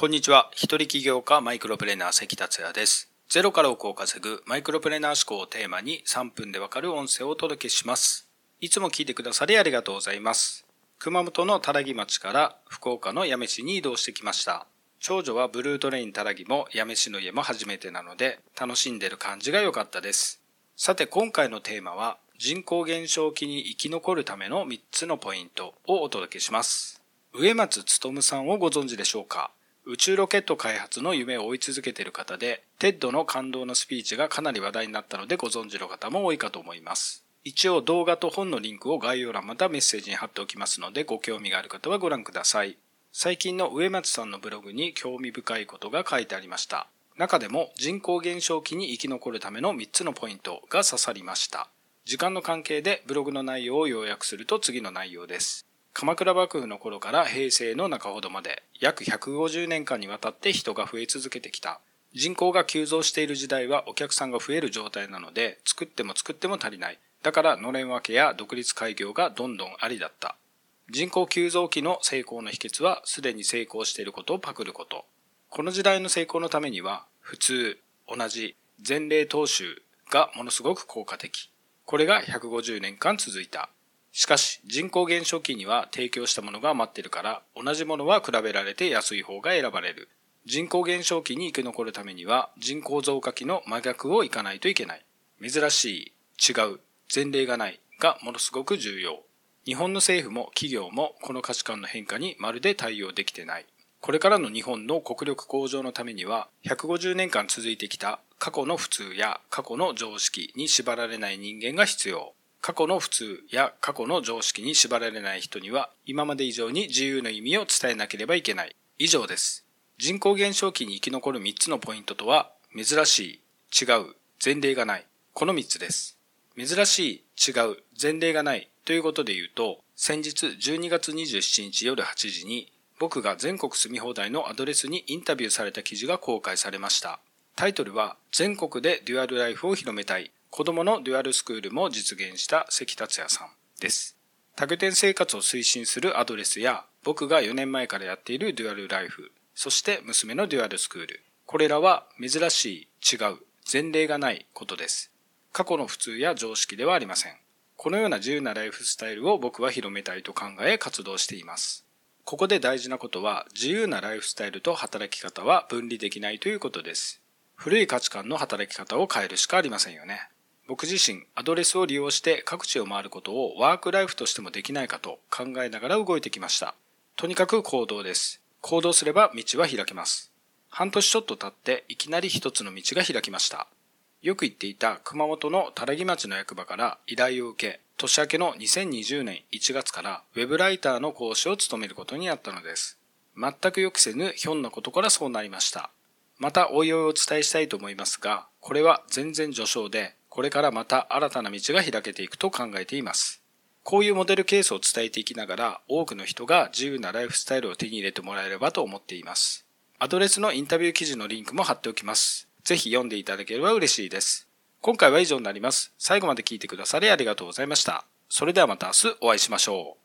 こんにちは。一人起業家マイクロプレーナー関達也です。ゼロから億を稼ぐマイクロプレーナー思考をテーマに3分でわかる音声をお届けします。いつも聞いてくださりありがとうございます。熊本のたらぎ町から福岡の八女市に移動してきました。長女はブルートレインたらぎも八女市の家も初めてなので楽しんでる感じが良かったです。さて今回のテーマは人口減少期に生き残るための3つのポイントをお届けします。植松勉さんをご存知でしょうか？宇宙ロケット開発の夢を追い続けている方で、 TED の感動のスピーチがかなり話題になったのでご存知の方も多いかと思います。一応動画と本のリンクを概要欄またメッセージに貼っておきますのでご興味がある方はご覧ください。最近の植松さんのブログに興味深いことが書いてありました。中でも人口減少期に生き残るための3つのポイントが刺さりました。時間の関係でブログの内容を要約すると次の内容です。鎌倉幕府の頃から平成の中ほどまで約150年間にわたって人が増え続けてきた。人口が急増している時代はお客さんが増える状態なので作っても作っても足りない。だからのれん分けや独立開業がどんどんありだった。人口急増期の成功の秘訣はすでに成功していることをパクること。この時代の成功のためには普通、同じ、前例踏襲がものすごく効果的。これが150年間続いた。しかし人口減少期には提供したものが余ってるから同じものは比べられて安い方が選ばれる。人口減少期に生き残るためには人口増加期の真逆をいかないといけない。珍しい、違う、前例がないがものすごく重要。日本の政府も企業もこの価値観の変化にまるで対応できてない。これからの日本の国力向上のためには150年間続いてきた過去の普通や過去の常識に縛られない人間が必要。過去の普通や過去の常識に縛られない人には今まで以上に自由の意味を伝えなければいけない。以上です。人口減少期に生き残る3つのポイントとは、珍しい、違う、前例がない。この3つです。珍しい、違う、前例がないということで言うと、先日12月27日夜8時に僕が全国住み放題のアドレスにインタビューされた記事が公開されました。タイトルは全国でデュアルライフを広めたい子供のデュアルスクールも実現した関達也さんです。多拠点生活を推進するアドレスや僕が4年前からやっているデュアルライフ、そして娘のデュアルスクール。これらは珍しい、違う、前例がないことです。過去の普通や常識ではありません。このような自由なライフスタイルを僕は広めたいと考え活動しています。ここで大事なことは自由なライフスタイルと働き方は分離できないということです。古い価値観の働き方を変えるしかありませんよね。僕自身アドレスを利用して各地を回ることをワークライフとしてもできないかと考えながら動いてきました。とにかく行動です。行動すれば道は開けます。半年ちょっと経っていきなり一つの道が開きました。よく言っていた熊本のたらぎ町の役場から依頼を受け、年明けの2020年1月からウェブライターの講師を務めることになったのです。全く予期せぬひょんなことからそうなりました。またおいおいお伝えしたいと思いますが、これは全然序章で、これからまた新たな道が開けていくと考えています。こういうモデルケースを伝えていきながら、多くの人が自由なライフスタイルを手に入れてもらえればと思っています。アドレスのインタビュー記事のリンクも貼っておきます。ぜひ読んでいただければ嬉しいです。今回は以上になります。最後まで聞いてくださりありがとうございました。それではまた明日お会いしましょう。